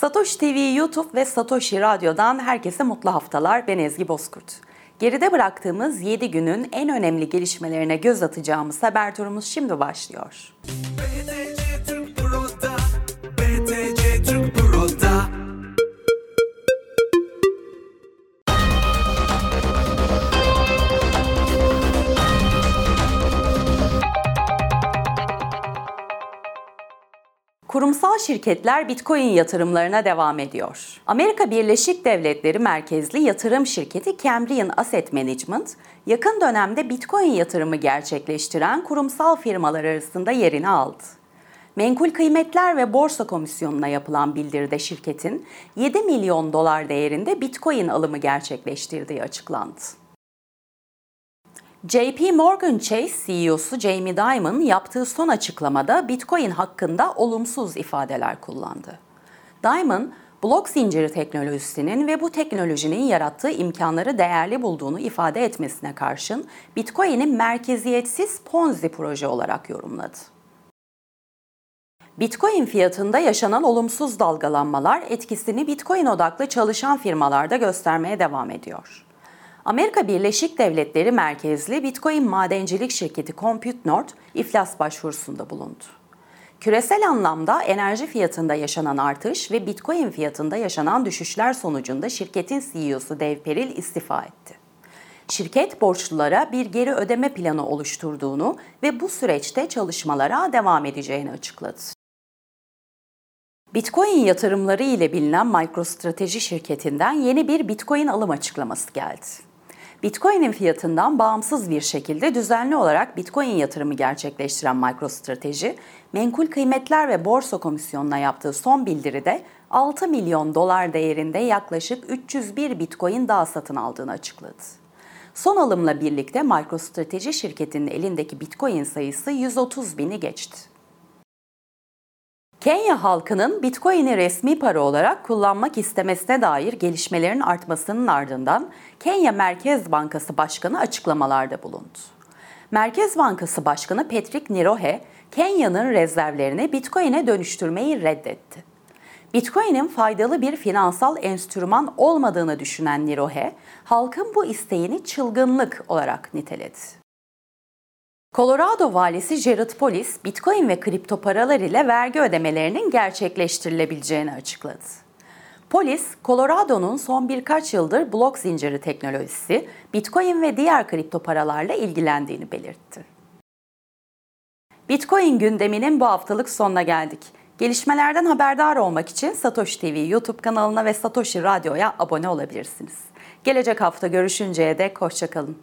Satoshi TV YouTube ve Satoshi Radyo'dan herkese mutlu haftalar. Ben Ezgi Bozkurt. Geride bıraktığımız 7 günün en önemli gelişmelerine göz atacağımız haber turumuz şimdi başlıyor. BTC Kurumsal şirketler Bitcoin yatırımlarına devam ediyor. Amerika Birleşik Devletleri merkezli yatırım şirketi Cambrian Asset Management, yakın dönemde Bitcoin yatırımı gerçekleştiren kurumsal firmalar arasında yerini aldı. Menkul Kıymetler ve Borsa Komisyonu'na yapılan bildiride şirketin 7 milyon dolar değerinde Bitcoin alımı gerçekleştirdiği açıklandı. JP Morgan Chase CEO'su Jamie Dimon yaptığı son açıklamada Bitcoin hakkında olumsuz ifadeler kullandı. Dimon, blok zinciri teknolojisinin ve bu teknolojinin yarattığı imkanları değerli bulduğunu ifade etmesine karşın Bitcoin'i merkeziyetsiz Ponzi proje olarak yorumladı. Bitcoin fiyatında yaşanan olumsuz dalgalanmalar etkisini Bitcoin odaklı çalışan firmalarda göstermeye devam ediyor. Amerika Birleşik Devletleri merkezli Bitcoin madencilik şirketi Compute Nord iflas başvurusunda bulundu. Küresel anlamda enerji fiyatında yaşanan artış ve Bitcoin fiyatında yaşanan düşüşler sonucunda şirketin CEO'su Dave Peril istifa etti. Şirket borçlulara bir geri ödeme planı oluşturduğunu ve bu süreçte çalışmalara devam edeceğini açıkladı. Bitcoin yatırımları ile bilinen MicroStrateji şirketinden yeni bir Bitcoin alım açıklaması geldi. Bitcoin'in fiyatından bağımsız bir şekilde düzenli olarak Bitcoin yatırımı gerçekleştiren MicroStrateji, Menkul Kıymetler ve Borsa Komisyonu'na yaptığı son bildiride 6 milyon dolar değerinde yaklaşık 301 Bitcoin daha satın aldığını açıkladı. Son alımla birlikte MicroStrateji şirketinin elindeki Bitcoin sayısı 130 bini geçti. Kenya halkının Bitcoin'i resmi para olarak kullanmak istemesine dair gelişmelerin artmasının ardından Kenya Merkez Bankası Başkanı açıklamalarda bulundu. Merkez Bankası Başkanı Patrick Nirohe, Kenya'nın rezervlerini Bitcoin'e dönüştürmeyi reddetti. Bitcoin'in faydalı bir finansal enstrüman olmadığını düşünen Nirohe, halkın bu isteğini çılgınlık olarak niteledi. Colorado valisi Jared Polis, Bitcoin ve kripto paralar ile vergi ödemelerinin gerçekleştirilebileceğini açıkladı. Polis, Colorado'nun son birkaç yıldır blok zinciri teknolojisi, Bitcoin ve diğer kripto paralarla ilgilendiğini belirtti. Bitcoin gündeminin bu haftalık sonuna geldik. Gelişmelerden haberdar olmak için Satoshi TV YouTube kanalına ve Satoshi Radyo'ya abone olabilirsiniz. Gelecek hafta görüşünceye dek hoşçakalın.